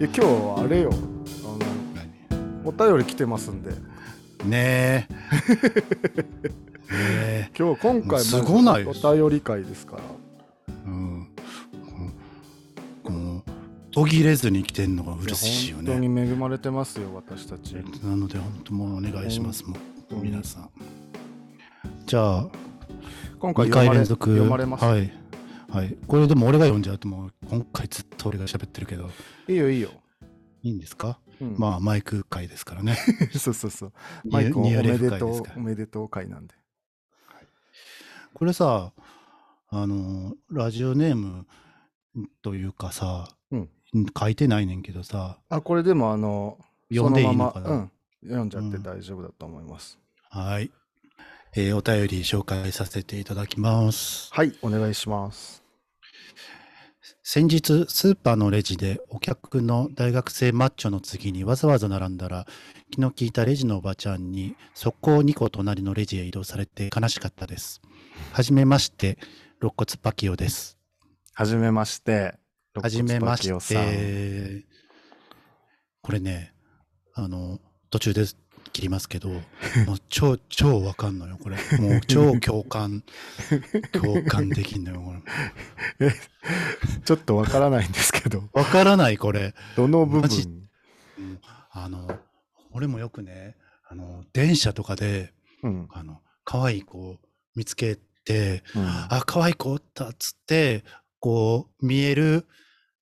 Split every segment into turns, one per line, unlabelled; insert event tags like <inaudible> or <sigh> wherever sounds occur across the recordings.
いや今日はあれよ。あのお便り来てますんで。
ねえ。<laughs> ね
今日今回
すごない
お便り会ですから。
えうん。この途切れずに来てんのが嬉しいよ
本当
ね
に恵まれてますよ私たち。
なので本当もうお願いしますもう皆さん。じゃあ
今回
2
読まれ
回連続
読まれます、
はいはい。これでも俺が読んじゃうともう今回ずっと俺が喋ってるけど。
いいよいいよ、
いいんですか？
うん。
まあマイク会ですからね。<laughs>
そうそうそう。マイクおめでと
会ですから。
うおめでとう会なんで。
これさあのラジオネームというかさ、
うん。
書いてないねんけどさ。
あこれでもあの
読んでいい
その
かな？
まうん。読んじゃって大丈夫だと思います、
はい、えーお便り紹介させていただきます。
はいお願いします。
先日スーパーのレジでお客の大学生マッチョの次にわざわざ並んだら気の利いたレジのおばちゃんに速攻2個隣のレジへ移動されて悲しかったです。はじめまして肋骨パキオです。
はじめまして
はじめまし
肋骨パキオさん。
て。これね、あの、途中で切りますけど、<laughs> もう超、超わかんのよ、これ。もう <laughs> 超共感、共感できんのよ、これ。<laughs>
ちょっとわからないんですけど
わからない、これ。
どの部分？
うんあの、俺もよくね、あの、電車とかで、
うん
あの、可愛い子を見つけて、
うん
あ、可愛い子おったっつって、こう、見える。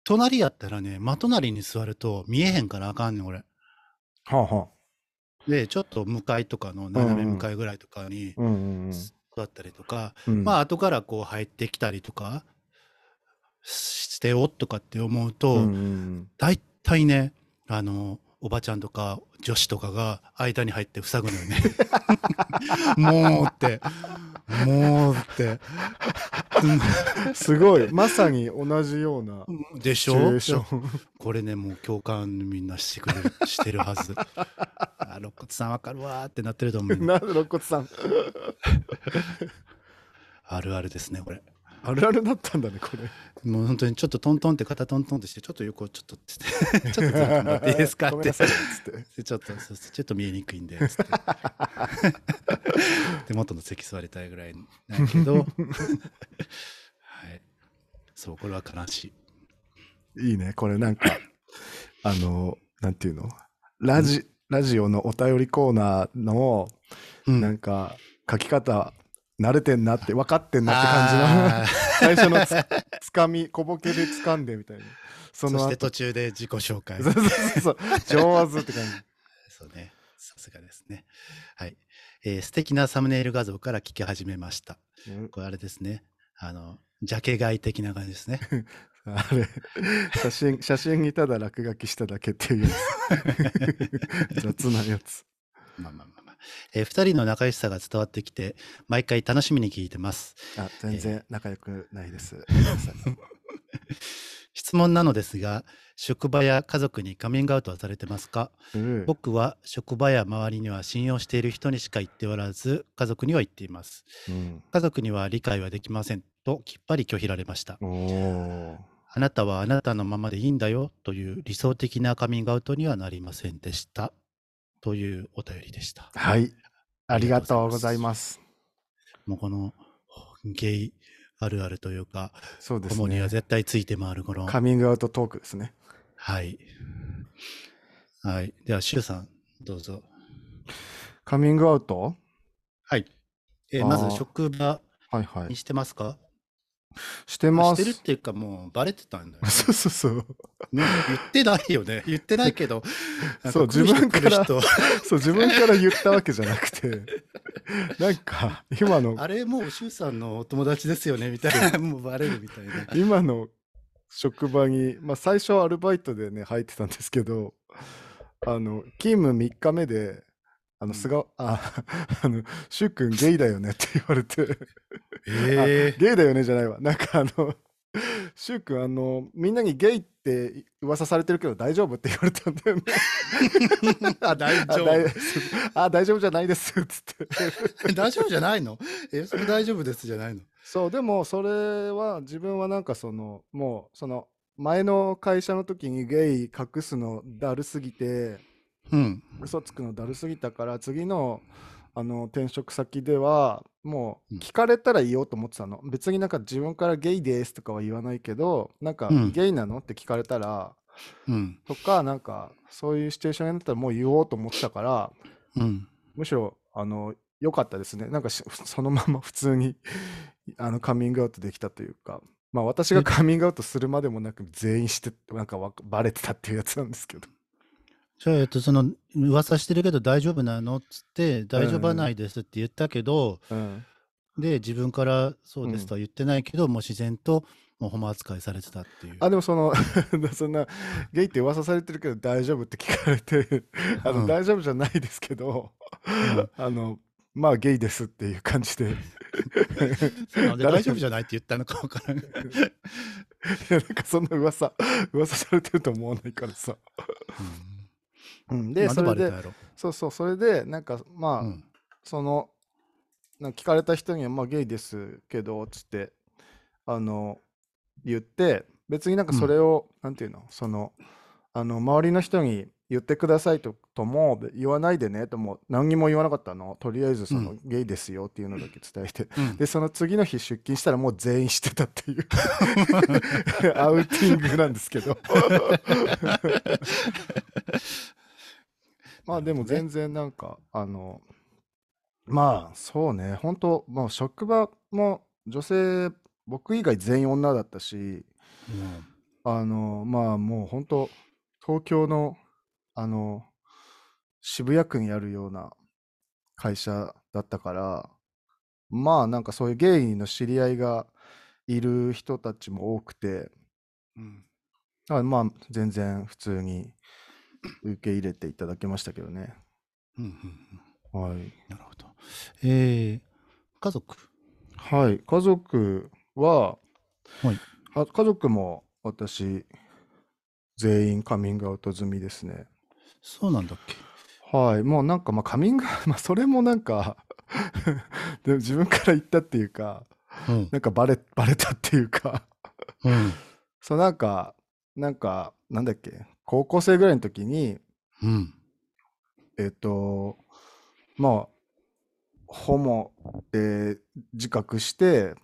隣やったらね、真隣に座ると見えへんからあかんねん、俺。
はあは
で、ちょっと向かいとかの斜め向かいぐらいとかに座ったりとか、
うん。
まあ後からこう入ってきたりとかしておっとかって思うと、大体ね、あの、おばちゃんとか女子とかが間に入って塞ぐのよね。<laughs> もうって、もうって。
うんすごいまさに同じような
うんでしょ？
ーション
これね、もう共感みんなしてくれる、してるはず。あ、肋骨さんわかるわーってなってると思うよ。
なんで肋骨さん？<laughs>
あるあるですね、これ。
あるあるだったんだねこれ。
もう本当にちょっとトントンって肩トントンってして、ちょっと横ちょっとって、ちょっとっいいですかってちょっとちょっと見えにくいんでつってで元の席座りたいぐらいなんけどはいそうこれは悲しい
いいねこれなんかあのなんていうのラジラジオのお便りコーナーのなんか書き方慣れてんなって分かってんなって
あ
感じの。<laughs> 最初のつつかみ小ボケで掴んでみたいな。そ
ーそして途中で自己紹介。
そうそうそう <laughs> 上手って感じ。
そうね。さすがですね。はい、えー素敵なサムネイル画像から聞き始めました。
うん。
これあれですね。あのジャケ買い的な感じですね。<laughs>
あれ。写真写真にただ落書きしただけっていう。雑なやつ。
まあまあまあまあ、えー二人の仲良しさが伝わってきて毎回楽しみに聞いてます。
あ全然仲良くないです。ごめんなさい
質問なのですが職場や家族にカミングアウトはされてますか？
うん。
僕は職場や周りには信用している人にしか言っておらず家族には言っています。
うん。
家族には理解はできませんときっぱり拒否られました。あなたはあなたのままでいいんだよという理想的なカミングアウトにはなりませんでしたというお便りでした。
はい。ありがとうございます。
もうこのゲイあるあるというか
そうです
ホモには
ね
絶対ついて回るこの。
カミングアウトトークですね。
はい。はい。ではシュウさんどうぞ。
カミングアウト？
はい。えー。まず職場
はいはい。
にしてますか、
してます
してるっていうかもうバレてたんだよ、ね。<laughs>
そうそうそう
ね言ってないよね。言ってないけど。<laughs>
そう自分から <laughs> そう自分から言ったわけじゃなくてなんか今の
あれもうシュウさんのお友達ですよねみたいな。もうバレるみたいな。
今の職場に、まあ、最初はアルバイトでね入ってたんですけどあの勤務3日目であの
うん
菅、ああの「しゅうくんゲイだよね」って言われて
え
ゲイだよねじゃないわなんかあの「しゅうくんあのみんなにゲイって噂されてるけど大丈夫?」って言われたんだよね <laughs>
あ、大
あ
丈
大
夫。
あ <laughs> 大丈夫じゃないですっつって
大丈夫じゃないの？え、それ大丈夫ですじゃないの？
そうでもそれは自分はなんかそのもうその前の会社の時にゲイ隠すのだるすぎて、
うん。
嘘つくのだるすぎたから、次のあの転職先では、もう
うん
聞かれたら言おうと思ってたの。別になんか自分からゲイですとかは言わないけど、なんか
うん
ゲイなのって聞かれたら、
うん。
とか、なんかそういうシチュエーションになったらもう言おうと思ってたから、
うん。
むしろ、あの、良かったですね。なんかし <laughs> そのまま普通にあのカミングアウトできたというか、まあ私が
え
カミングアウトするまでもなく全員して、なんかわバレてたっていうやつなんですけど。
じゃあ、えっと、その、噂してるけど大丈夫なの？っつって、大丈夫はないですって言ったけど、
うん。
で、自分からそうですとは言ってないけど、もう自然と、もうホモ扱いされてたっていう。
あ、でもその、<laughs> そんな、ゲイって噂されてるけど大丈夫って聞かれて、<laughs> あの、
うん
大丈夫じゃないですけど、
うん <laughs>
あの、まあゲイですっていう感じで。
そうなんで
誰？
大丈夫じゃないって言ったのかわからん。
いやなんかそんな噂、噂されてると思わないからさ。うん、で、それで。そうそう、それで、なんか、まあ、
うん。
その、な聞かれた人には、まあ、ゲイですけど、つって、あの、言って、別になんかそれを、なんていうの、その、あの、周りの人に言ってくださいととも、言わないでねとも、何にも言わなかったの。とりあえず、その、
う
ゲイですよっていうのだけ伝えて。
うん
で、その次の日出勤したらもう全員知ってたっていう <laughs> アウティングなんですけど。<laughs> まあでも全然なんか、あの、まあ。そうね、本当もう職場も女性、僕以外全員女だったし、あの、まあもう本当東京の、あの、渋谷区にあるような会社だったから、まあなんかそういうゲイの知り合いがいる人たちも多くて、
うん。
だからまあ全然普通に受け入れていただけましたけどね。
うんうんうん
はい。
なるほど。えー、家族？
はい。家族は、
はい
あ家族も私、全員カミングアウト済みですね。
そうなんだっけ？
はい。もうなんか、まあカミング、<laughs> まあそれもなんか <laughs> でも自分から言ったっていうか、
うん。
なんかバレ、バレたっていうか
うん。<laughs>
そうなんか、なんか、なんだっけ、高校生ぐらいの時に、
うん。
えっと、まあ、ホモって自覚して、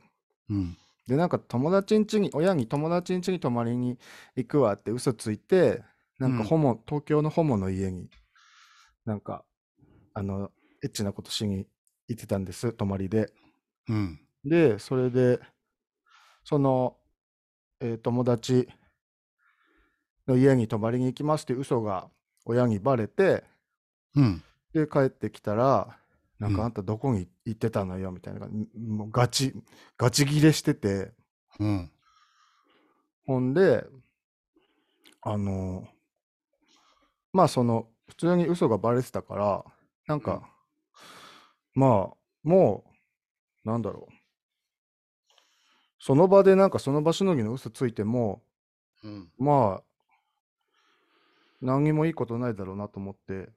うん。
で、なんか友達ん家に、親に友達ん家に泊まりに行くわって嘘ついて、なんか
うん
ホモ、東京のホモの家に、なんか、あの、エッチなことしに行ってたんです、泊まりで。
うん。
で、それで、その、えー友達の家に泊まりに行きますって嘘が親にバレて、
うん。
で、帰ってきたら、なん
うん
かあんたどこに行ってたのよみたいな、んもうガチ、ガチギレしてて、
うん。
ほんで、あの、まあその、普通に嘘がバレてたから、なんか、まあ、もう、なんだろう。その場でなんかその場しのぎの嘘ついても、
うん。
まあ、何にもいいことないだろうなと思って、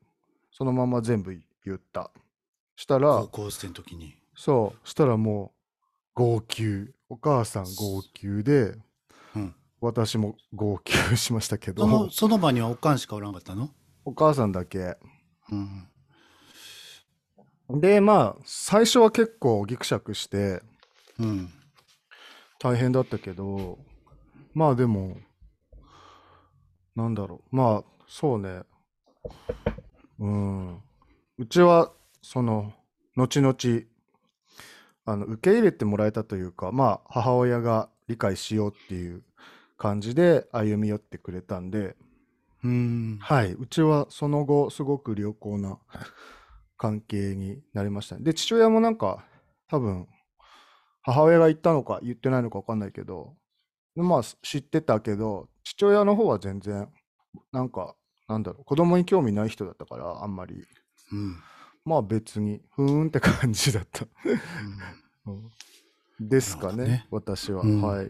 そのまま全部言った。したら
高、校生の時に。
そう、したらもう、号泣。お母さん号泣で、
うん。
私も号泣しましたけ
その、
ど、
その場にはおかんしかおらんかったの？
お母さんだけ。
うん。
で、まあ、最初は結構ギクシャクして
うん。
大変だったけど、まあでも、なんだろう。まあ、そうね。うん。うちは、その、後々、あの、受け入れてもらえたというか、まあ、母親が理解しようっていう感じで歩み寄ってくれたんで、
うん。
はい、うちはその後、すごく良好な関係になりましたね。で、父親もなんか、多分、母親が言ったのか言ってないのか分かんないけど、まあ、知ってたけど、父親の方は全然、なんか、なんだろう、子供に興味ない人だったから、あんまり。
うん。
まあ別に、ふーんって感じだった。うんですかね、
ね
私は。
うん
はい。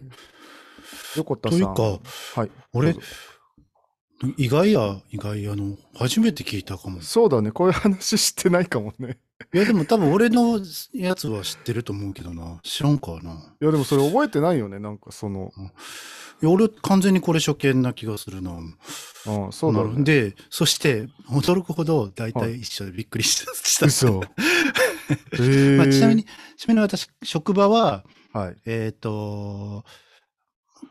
横田さん。
というか、
はい。
俺意外や、意外、あの、初めて聞いたかも。
そうだね、こういう話してないかもね。
いや、でも多分俺のやつは知ってると思うけどな。知らんかな。
いや、でもそれ覚えてないよね。なんかその、
いや俺完全にこれ初見な気がするな。
うん、そうだね。
で、そして驚くほど大体一緒でびっくりした。した
嘘。<laughs> へえ
まあ、ちなみに、ちなみに私、職場は、
はい。
えっ、と、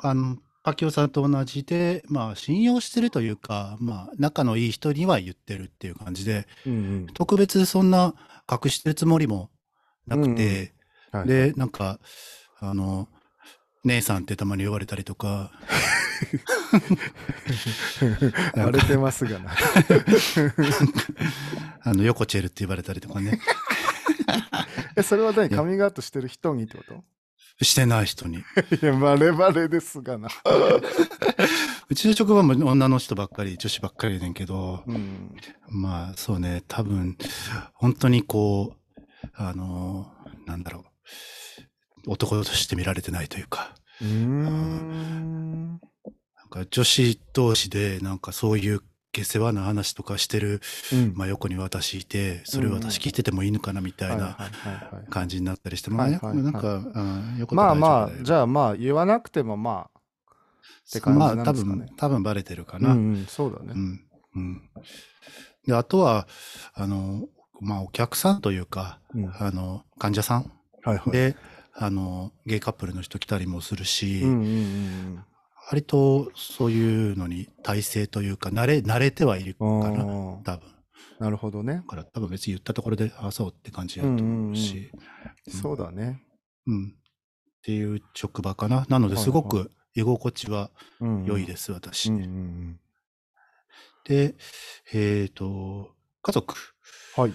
あの、パキオさんと同じで、まあ、信用してるというか、まあ、仲のいい人には言ってるっていう感じで、
うんうん。
特別そんな隠してるつもりもなくて、
はい、
で、なんか、あの、姉さんってたまに呼ばれたりとか、<laughs>
荒れてますがな。<laughs>
あの、ヨコチェルって呼ばれたりとかね、<laughs>
え、それは何？カミングアウトしてる人にってこと？
してない人に。
いや、バレバレですがな。
うちの職場も女の人ばっかり、女子ばっかりやねんけど、
うん。
まあそうね、多分、本当にこう、あの、なんだろう、男として見られてないというか、
うーん。
なんか女子同士でなんかそういう下世話な話とかしてる、
うん
まあ横に私いて、それを私聞いててもいいのかなみたいな
はいはいはいはい
感じになったりして、まあね、
はいはいはい
なんか、うん、
まあまあ、じ
ゃ
ゃあまあ、言わなくてもまあ、って感じ
まあ多
なんですかね
分、多分バレてるか
うん
な。
うん、そうだね。
うん。うん。で、あとは、あの、まあ、お客さんというか、
うん
あの、患者さん
はいはい。
で、あの、ゲイカップルの人来たりもするし、
うんうんうん
割とそういうのに体制というか、慣れ、慣れてはいるか
うん。
な、
あ
多分。だ
ーなるほどね。
から多分別に言ったところで、あ、そうって感じだと思うし、
そうだね。
うん。っていう職場かな。なので、すごく居心地は
うん
良いです、私。
うんうん
で、えっ、と、家族
うん。はい。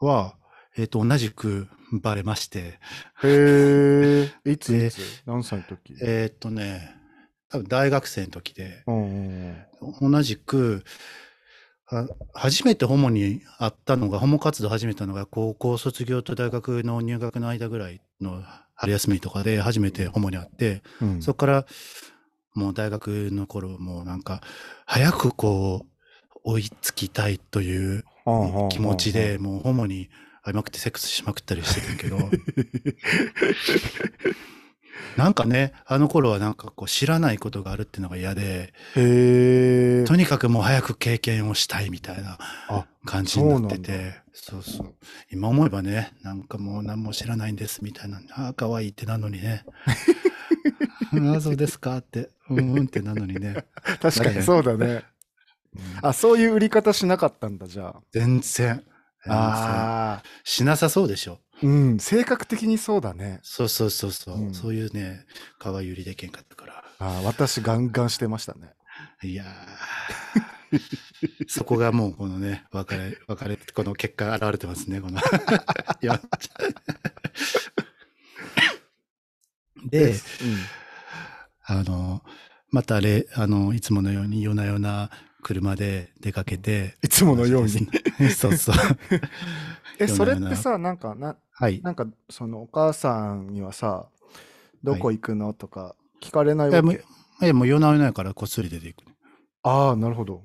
は、えっ、と、同じくバレまして、
へえ。<laughs> いつ
で
いつ？何歳の時？
えっ、とね、多分大学生の時で。同じく、あ初めてホモに会ったのが、ホモ活動始めたのが高校卒業と大学の入学の間ぐらいの春休みとかで初めてホモに会って、
うん。
そこからもう大学の頃もうなんか早くこう追いつきたいという気持ちで、もうホモに会いまくってセックスしまくったりしてたけど、<laughs> なんかね、あの頃はなんかこう知らないことがあるっていうのが嫌で。とにかくもう早く経験をしたいみたいな
あ
感じになって
そう
て、そうそう今思えばね、なんかもう何も知らないんですみたいな、ああ、可愛いってなのにね。ああ、そうですかって、うんうんってなのにね。<laughs>
確かにそうだね。
うん
あ、そういう売り方しなかったんだ、じゃ
全然。全然
あ。ああ。
しなさそうでしょ？
うん、性格的にそうだね。
そうそうそうそう。
うん
そういうね、可愛い売りでけんかったから。
あー私ガンガンしてましたね。
いやー <laughs> そこがもうこのね、別れ、別れ、この結果現れてますね、この。<laughs> いや <laughs> で、
うん
あの、またあれ、あの、いつものように夜な夜な車で出かけて、
いつものように。<laughs>
そうそう。<laughs>
え、それってさ、なんかな、
はい。
なんかそのお母さんにはさ、どこ行くの？とか聞かれないわけ？
えもう夜な夜なやからこっそり出ていく。
ああ、なるほど。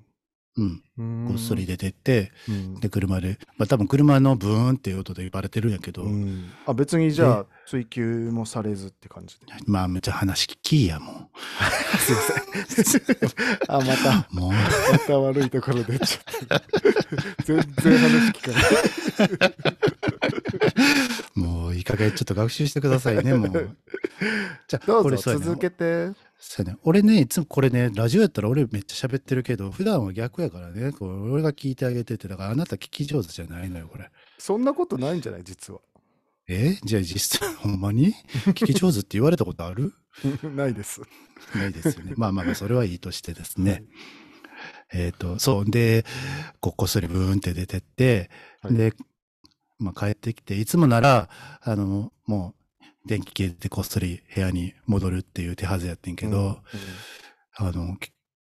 う
ん。
こっそり出てって、
うん
で、車で、まあ多分車のブーンっていう音でバレてるんやけど、
うんあ別にじゃあ追求もされずって感じで。
まあめっちゃ話聞きやも
すいません。あ、また、
う。もう、
また悪いところ出ちゃった。全然話聞かない。
もういい加減ちょっと学習してくださいね、もう。<laughs> じゃあ、
どうぞ
これそうやね
続けて。
そうやね。俺ね、いつもこれね、ラジオやったら俺めっちゃ喋ってるけど、普段は逆やからね、こう俺が聞いてあげてて、だからあなた聞き上手じゃないのよ、これ。
そんなことないんじゃない実は。
え？じゃあ実際、<laughs> ほんまに？聞き上手って言われたことある？<laughs>
ないです。
ないですよね。まあまあまあ、それはいいとしてですね。えっ、と、そう。で、こうこっそりブーンって出てって、
はい
で、まあ帰ってきて、いつもなら、あの、もう、電気消えてこっそり部屋に戻るっていう手はずやってんけど、あの、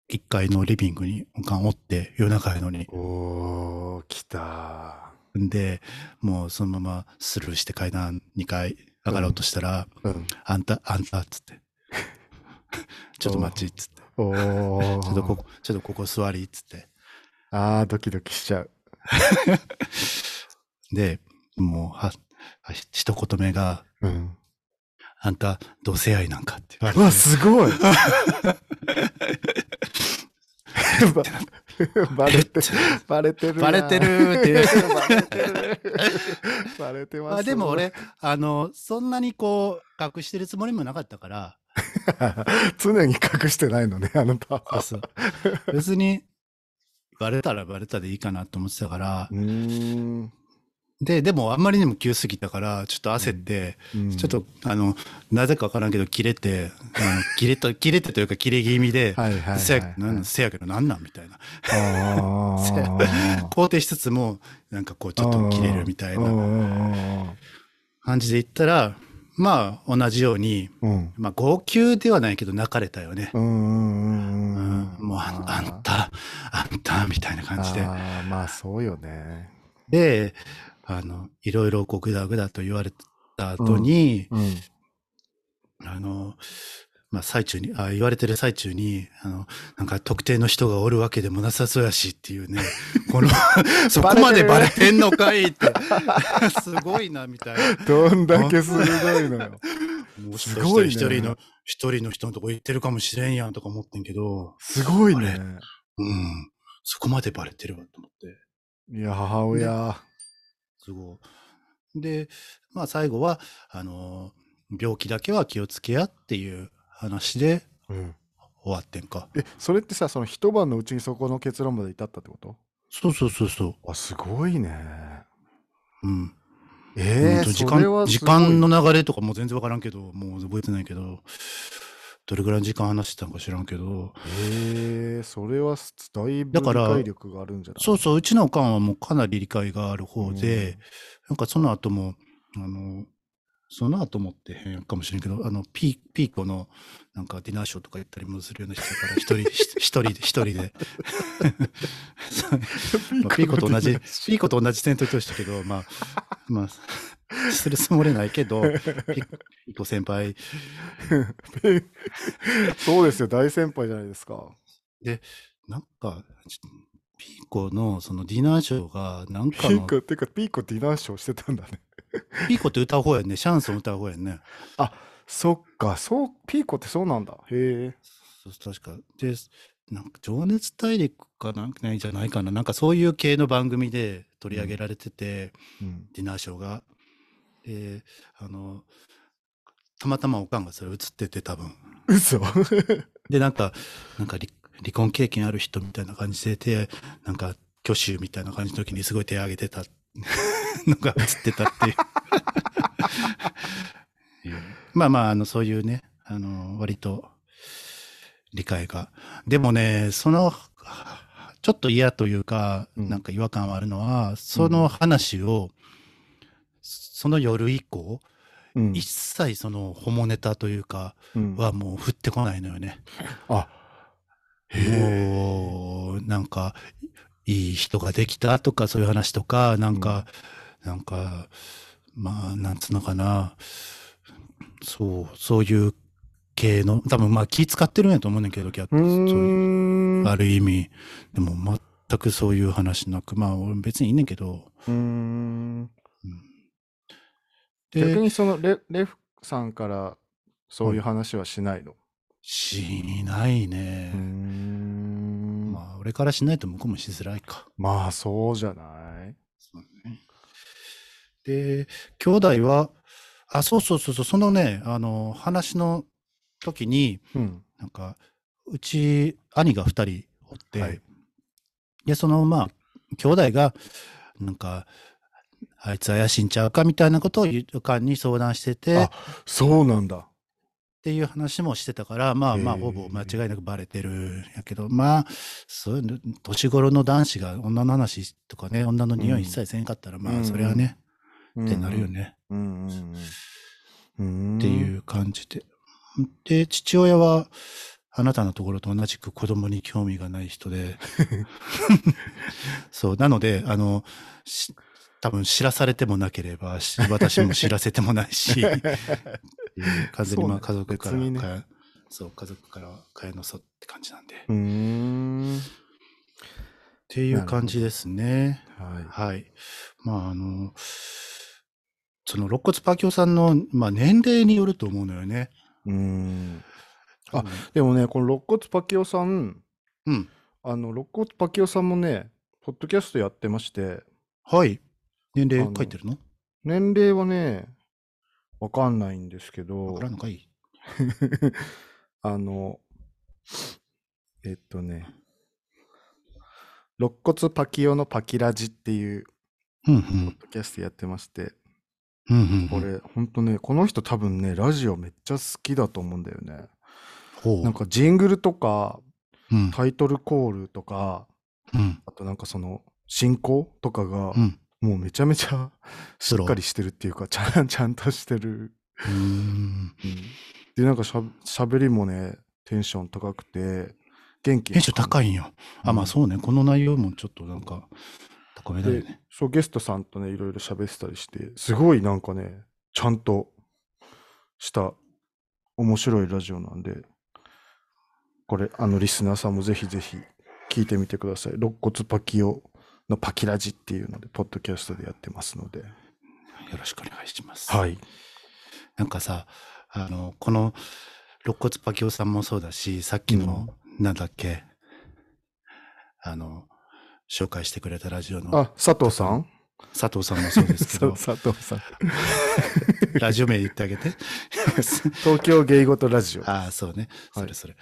1階のリビングにおかんおって、夜中やのに。
うんおー、来た。
んで、もうそのままスルーして階段2階上がろうとしたら、
うん。
あんた、あんた、っつって。<laughs> ちょっと待ち、っつって。
おー。
ちょっとここ、ちょっとここ座り、っつって。
あー、ドキドキしちゃう。<laughs>
で、もう、は、は一言目が、
うん。
あんた、同性愛なんかって
うわ、
て。
すごい <laughs> バレて、バレてる。
バレてるーっていう
バレてる。<laughs> バレてます。
あでも俺、あの、そんなにこう、隠してるつもりもなかったから、<laughs>
常に隠してないのね、あなたは。
そうそう別に、バレたらバレたでいいかなと思ってたから、
うーん。
で、でもあんまりにも急すぎたから、ちょっと焦って、
うん
ちょっと、あの、なぜかわからんけど、切れて、あの <laughs> 切れた、切れてというか、切れ気味で、
はいはいはいはい
せやなんせやけど、なんなんみたいな。<laughs> 肯定しつつも、なんかこう、ちょっと切れるみたいな
な。
感じで言ったら、まあ、同じように、
うん。
まあ、号泣ではないけど、泣かれたよね。
うん。
もうあ、あんた、あんた、みたいな感じで。
あーまあそうよね。
で、あの、いろいろこう、ぐだぐだと言われた後に、
うん。
あの、まあ、最中に、あ、言われてる最中に、あの、なんか特定の人がおるわけでもなさそうやしっていうね、<laughs> この、<laughs> そこまでバレてんのかいって、<laughs> すごいな、みたいな。
どんだけすごいのよ。
もし
すごい
したら一人の、一人の人のとこ行ってるかもしれんやんとか思ってんけど、
すごい
あ
ね。
うん、そこまでバレてるわと思って。
いや、母親。
すごい。で、まあ最後は、あの、病気だけは気をつけやっていう話で
うん。
終わってんか。
え、それってさ、その一晩のうちにそこの結論まで至ったってこと？
そうそうそうそ
あ、すごいね。
う。うん。
えー、
ほんと時間、時間の流れとかもう全然わからんけど、もう覚えてないけど、どれぐらいの時間話してたのか知らんけど、
えー、それはすだいぶ理解力があるんじゃない？
そうそう、うちのおかんはもうかなり理解がある方で、なんかその後も、あの、その後もって変かもしれんけど、あの、ピーピーコのなんかディナーショーとか行ったりもするような人だから、一人、<laughs> ひ一人で、一人で。<laughs> ピーコと同じ、ピーコと同じ戦闘としたけど、まあ、まあ、<laughs> するつもりないけど、ピピーコ先輩、
そうですよ、大先輩じゃないですか。
なんか、ちピーコのそのディナーショーが、なん
ピ
かの、
ーコ、てかピーコディナーショーしてたんだね。<laughs>
ピーコって歌う方やんね、シャンソン歌う方やんね。
そっか、そう、ピーコってそうなんだ。へえ。
そう確か。で、なんか、情熱大陸かなんかないんじゃないかな。なんかそういう系の番組で取り上げられてて、
うん。
ディナーショーが。で、あの、たまたまおかんがそれ映ってて多分。
嘘 <laughs>
で、なんか、なんか離離婚経験ある人みたいな感じでて、なんか、挙手みたいな感じの時にすごい手挙げてた <laughs> のが映ってたっていう。<laughs> まあまあ、あの、そういうね、あの、割と理解が。でもね、その、ちょっと嫌というか、
うん
なんか違和感はあるのは、その話を、その夜以降、
うん
一切そのホモネタというか、
うん
はもう降ってこないのよね。
あ、へえ。
もう、なんか、いい人ができたとか、そういう話とか、なんか、なんか、まあ、なんつうのかな。そう、そういう系の、多分まあ気使ってるんやと思うねんけど、キャット。
う
そう。ある意味。でも全くそういう話なく、まあ俺別にいいねんけど。
うーん。
で
逆にそのレレフさんからそういう話はしないの？
しないね。
ん。ま
まあ俺からしないと向こうもしづらいか。
あそうじゃない？
そうねで、兄弟は、あ、そうそうそうそう、そのね、あの、話の時に、
うん。
なんか、うち、兄が二人おって、
はい
で、その、まあ、兄弟が、なんか、あいつ怪しいんちゃうかみたいなことをゆかんに相談してて、
あ
っ
そうなんだ。
ていう話もしてたから、まあまあ、ほぼ間違いなくバレてるんやけど、まあ、そういうの、年頃の男子が女の話とかね、女の匂い一切せんかったら、まあ、
うん
それはね、
っ
ってなるよ。ね。っていう感じで。で、父親は、あなたのところと同じく子供に興味がない人で、<laughs> そう、なので、あの、し多分知らされてもなければ、し私も知らせてもないし、完全にまあ家族から、
ね
かそう、家族から蚊帳のそって感じなんで。っ
うーん。
ていう感じですね。
はい。
はい。まあ、あの、その、肋骨パキオさんの、まあ、年齢によると思うのよね。
うーん。あでもね、この肋骨パキオさん、
うん。
あの、肋骨パキオさんもね、ポッドキャストやってまして、
はい。年齢書いてるの？
年齢はね、わかんないんですけど
わからんのかい？<laughs>
あの、えっとね、肋骨パキオのパキラジっていうポッ
ん。
ドキャストやってまして、
うんうん
ほんとね、この人多分ね、ラジオめっちゃ好きだと思うんだよね。
ほう。
なんかジングルとか、
うん。
タイトルコールとか、
うん。
あとなんかその、進行とかが
う、ん。
もうめちゃめちゃ <laughs> しっかりしてるっていうか、ちゃん <laughs> ちゃんとしてる。
うーん。
うんで、なんかしゃしゃべりもね、テンション高くて、元気
テンション高いんよ。あ、ま
うん
あそうね。この内容もちょっとなんか、高めだよ
で
ね。、
そう、ゲストさんとね、いろいろ喋ってたりして、すごいなんかね、ちゃんとした面白いラジオなんで、これ、あの、リスナーさんもぜひぜひ聞いてみてください。肋骨パキオのパキラジっていうので、ポッドキャストでやってますので。
よろしくお願いします。
はい。
なんかさ、あの、この、肋骨パキオさんもそうだし、さっきの、なんだっけ、あの、紹介してくれたラジオの
あ、佐藤さん？
佐藤さんもそうですけど、<laughs>
佐藤さん。<laughs>
ラジオ名言ってあげて。<laughs>
東京ゲイゴトラジオ。
ああ、そうね。
はい
それそれ。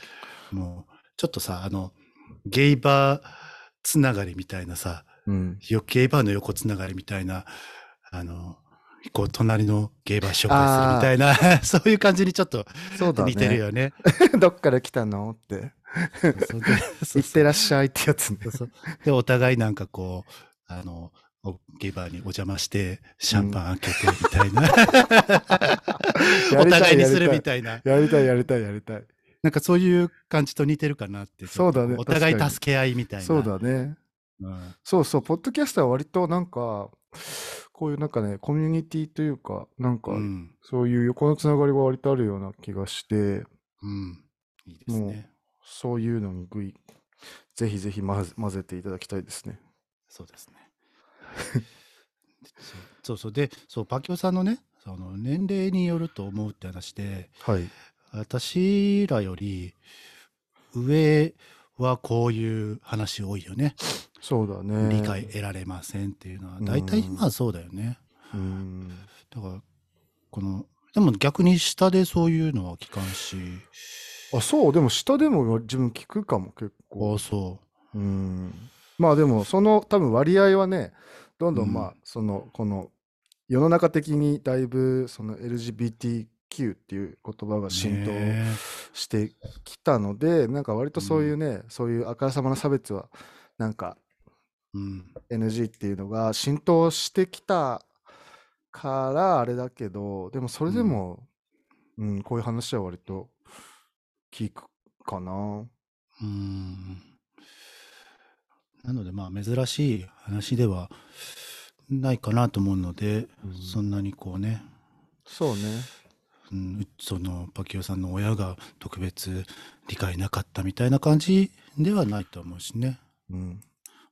もう、ちょっとさ、あの、ゲイバーつながりみたいなさ、
うん。
よゲイバーの横つながりみたいな、あの、こう、隣のゲイバー紹介するみたいな、そういう感じにちょっと
そうだね。
似てるよね。
どっから来たの？って。
そうそうでそう
行ってらっしゃいってやつね。
そうそうで、お互いなんかこう、あの、おゲイバーにお邪魔して、シャンパン開けてみたいな。<laughs> お互いにするみたいな。
やりたいやりたいやりたい。
なんかそういう感じと似てるかなって。
そうだね
お互い助け合いみたいな。
そうだね。
うん。
そうそう、ポッドキャストは割となんか、こういうなんかね、コミュニティというか、なんか
う、ん。
そういう横のつながりが割とあるような気がして、
うん。いいですね。
そういうのにぐい、ぜひぜひ混ぜ混ぜていただきたいですね。
そうですね。<laughs> そうそう。で、そう、パキオさんのね、その年齢によると思うって話で、
はい。
私らより上はこういう話多いよね。
そうだね。
理解得られませんっていうのは、
うん
大体まあそうだよね。
うん。
だから、この、でも逆に下でそういうのは聞かんし、
あ、そう、でも下でも自分聞くかも、結
あ
構
あ、。そう。
うん。まあでも、その多分割合はね、どんど
うん
んまあ、その、この、世の中的にだいぶ、その LGBTQ っていう言葉が浸透
ね
してきたので、なんか割とそういうね、そういうあからさまな差別は、なんか
うん。
NG っていうのが浸透してきたからあれだけど、でもそれでも、うん、こういう話は割と聞くかな。
うん。なのでまあ珍しい話ではないかなと思うので、
うん
そんなにこうね、
そうね。
うん、そのパキオさんの親が特別理解なかったみたいな感じではないと思うしね。
うん。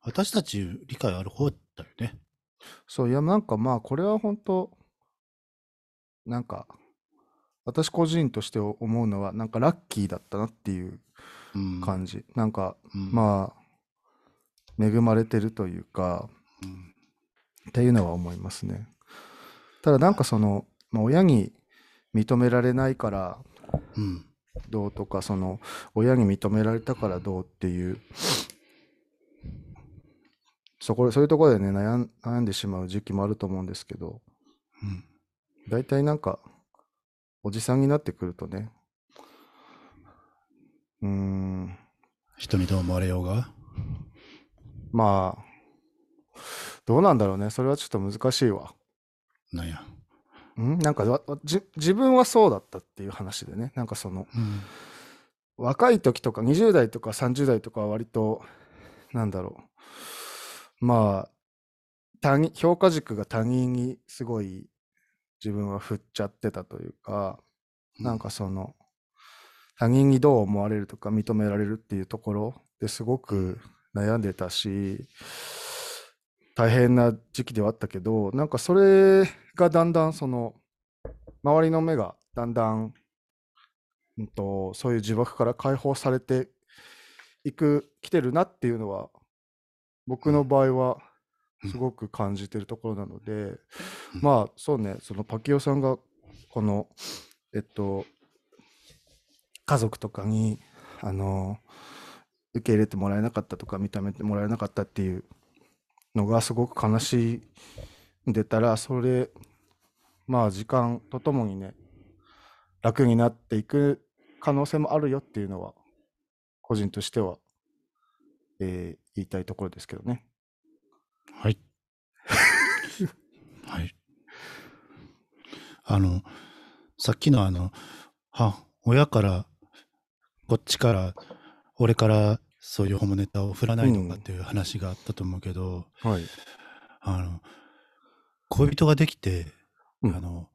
私たち理解ある方だよね。
そう、いや、なんかまあ、これは本当なんか、私個人として思うのは、なんかラッキーだったなっていう
うん。
感じ。なんか、
うん、
まあ、恵まれてるというか、
うん
っていうのは思いますね。ただなんかその、まあ、親に認められないから
うん。
どうとか、その、親に認められたからどうっていう、そこ、そういうところでね、悩ん悩んでしまう時期もあると思うんですけど、
うん。
大体なんか、おじさんになってくるとね、うーん、
人にどう思われようが？
まあ、どうなんだろうね。それはちょっと難しいわ。
なんや。
ん？なんかわわじ自分はそうだったっていう話でね。なんかその、
うん。
若い時とか20代とか30代とかは割と、なんだろう。まあ、他人、評価軸が他人にすごい自分は振っちゃってたというか、なんかその、他人にどう思われるとか認められるっていうところですごく悩んでたし、大変な時期ではあったけど、なんかそれがだんだんその、周りの目がだんだん、うんと、そういう呪縛から解放されていく、来てるなっていうのは、僕の場合はすごく感じてるところなので、
うん
まあそうね、そのパキオさんがこの、えっと、家族とかに、あの、受け入れてもらえなかったとか、認めてもらえなかったっていうのがすごく悲しんでたら、それ、まあ時間とともにね、楽になっていく可能性もあるよっていうのは、個人としては、えー言いたいところですけどね。
はい。<laughs> はい。あの、さっきのあの、は、親から、こっちから、俺からそういうホモネタを振らないのかっていう話があったと思うけど、
はい。
あの、恋人ができて、
うん
あの、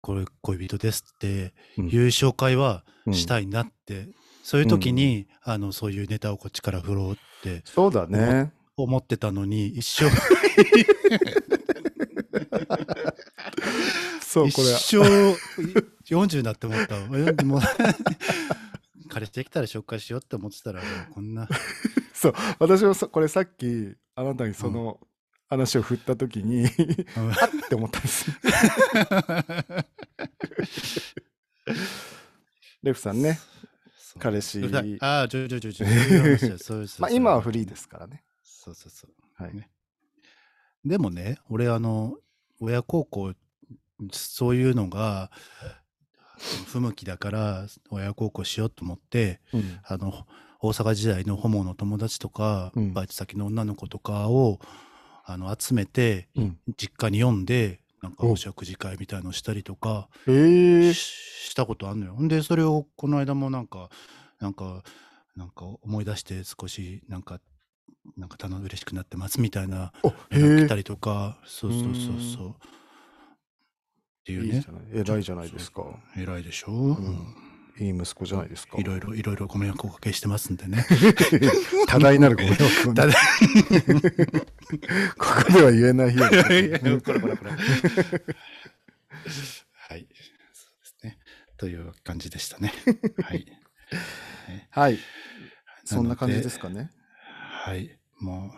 これ恋人ですって
うん
いう紹介は
うん
したいなって、そういう時に、あの、そういうネタをこっちから振ろうって
そうだね。
思ってたのに、一生、
そう、
一
これ、
生40になって思ったわ。も彼氏できたら紹介しようって思ってたら、こんな。
そう、私もそこれさっき、あなたにその話を振ったときに、
うん
あって思ったんです。<laughs> レフさんね。彼氏
ああ、ちょちょちょちょ、<laughs>
今はフリーですからね。
そうそうそう。
はい。
ねでもね、俺、あの、親孝行、そういうのが不向きだから、親孝行しようと思って、
うん
あの、大阪時代のホモの友達とか、
うん
バイト先の女の子とかを、あの、集めて、
うん
実家に呼んで、なんか
お
お食事会みたいのしたりとか、
へえ
ししたことあんのよ。で、それをこの間もなんか、なんか、なんか思い出して少し、なんか、なんか楽嬉しくなってますみたいな来たりとか、そうそうそうそう。って
え
いうね。
偉いじゃないですか。
偉いでしょ、
ん
うん
いい息子じゃないですか。
いろいろ、いろいろご迷惑をおかけしてますんでね。<laughs>
多大なるご迷惑を <laughs> <laughs> ここでは言えないよ。
いやいやこれこれこれ。はい。そうですね。という感じでしたね。はい。
はい。そんな
の
感じですかね。
はい。も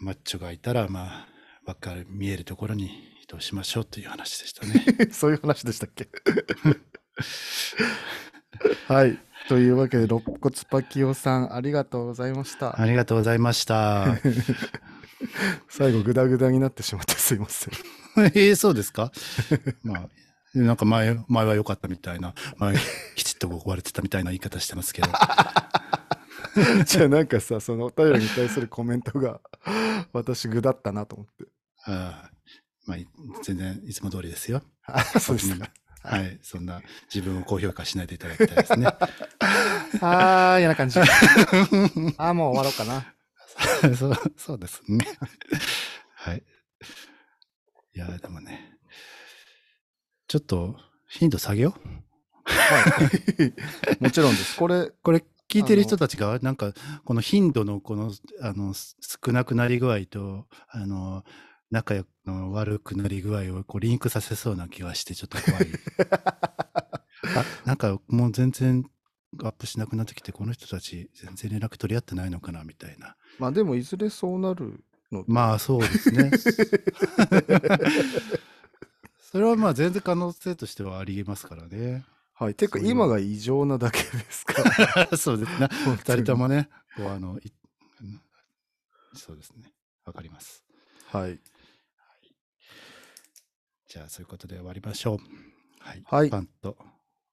う、マッチョがいたら、まあ、ばっかり見えるところに移動しましょうという話でしたね。<laughs>
そういう話でしたっけ？<laughs> はい。というわけで、肋骨パキオさん、ありがとうございました。
ありがとうございました。<laughs>
最後、グダグダになってしまってすいません。
えー、そうですか？まあ、なんか前、前は良かったみたいな、前、きちっとこう割れてたみたいな言い方してますけど。<laughs>
じゃあなんかさ、そのお便りに対するコメントが、<laughs> 私、具だったなと思って。
ああまあ、い全然いつも通りですよ。
あ <laughs> そうですか。
はい。そんな自分を高評価しないでいただきたいですね。
あー、嫌な感じ。あー、もう終わろうかな。
そうそうですね。はい。いや、でもね、ちょっと頻度下げよう。
はい。もちろんです。これ、
これ聞いてる人たちが、なんか、この頻度のこの、あの、す少なくなり具合と、あの、仲良くの悪くなり具合をこうリンクさせそうな気がして、ちょっと怖い。<laughs> あ、なんかもう全然アップしなくなってきて、この人たち全然連絡取り合ってないのかな、みたいな。
まあでも、いずれそうなるので
まあそうですね。<laughs> それはまあ全然可能性としてはありえますからね。
はい。て
いう
今が異常なだけですか？ら。<laughs>
そうですね。二人ともね、こうあの、そうですね。わかります。
はい。
じゃあそういうことで終わりましょう。はい。
はい
パンと、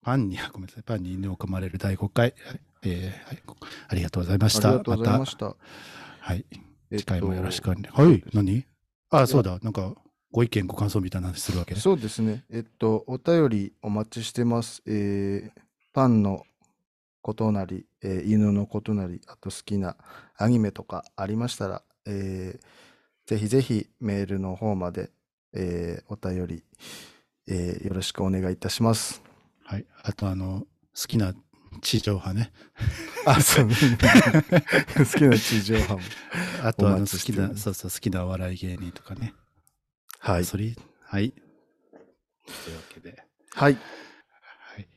パンに、ごめんなさい、パンに犬を噛まれる第5回、はいえーはい、ありがとうございました。
ありがとうございました。
た。はい。
えっと
次回もよろしくお願い。はい。何？あ、そうだ。なんか、ご意見、ご感想みたいな話するわけ
そうですね。えっと、お便りお待ちしてます。えーパンのことなり、えー犬のことなり、あと好きなアニメとかありましたら、えーぜひぜひメールの方まで、えーお便り、えーよろしくお願いいたします。
はい。あと、あの、好きな地上波ね。
あ、そう。好きな地上波も。<laughs>
あとあの好きな、そうそう、好きなお笑い芸人とかね。
はい。
それ、はい。というわけで。
はい。
はい。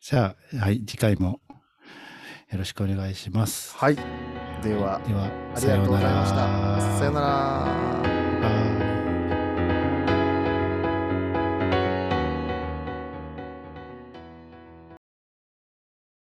じゃあ、はい、次回もよろしくお願いします。
はい。では、
では、
ありがとうございました。さような
ら。
ら。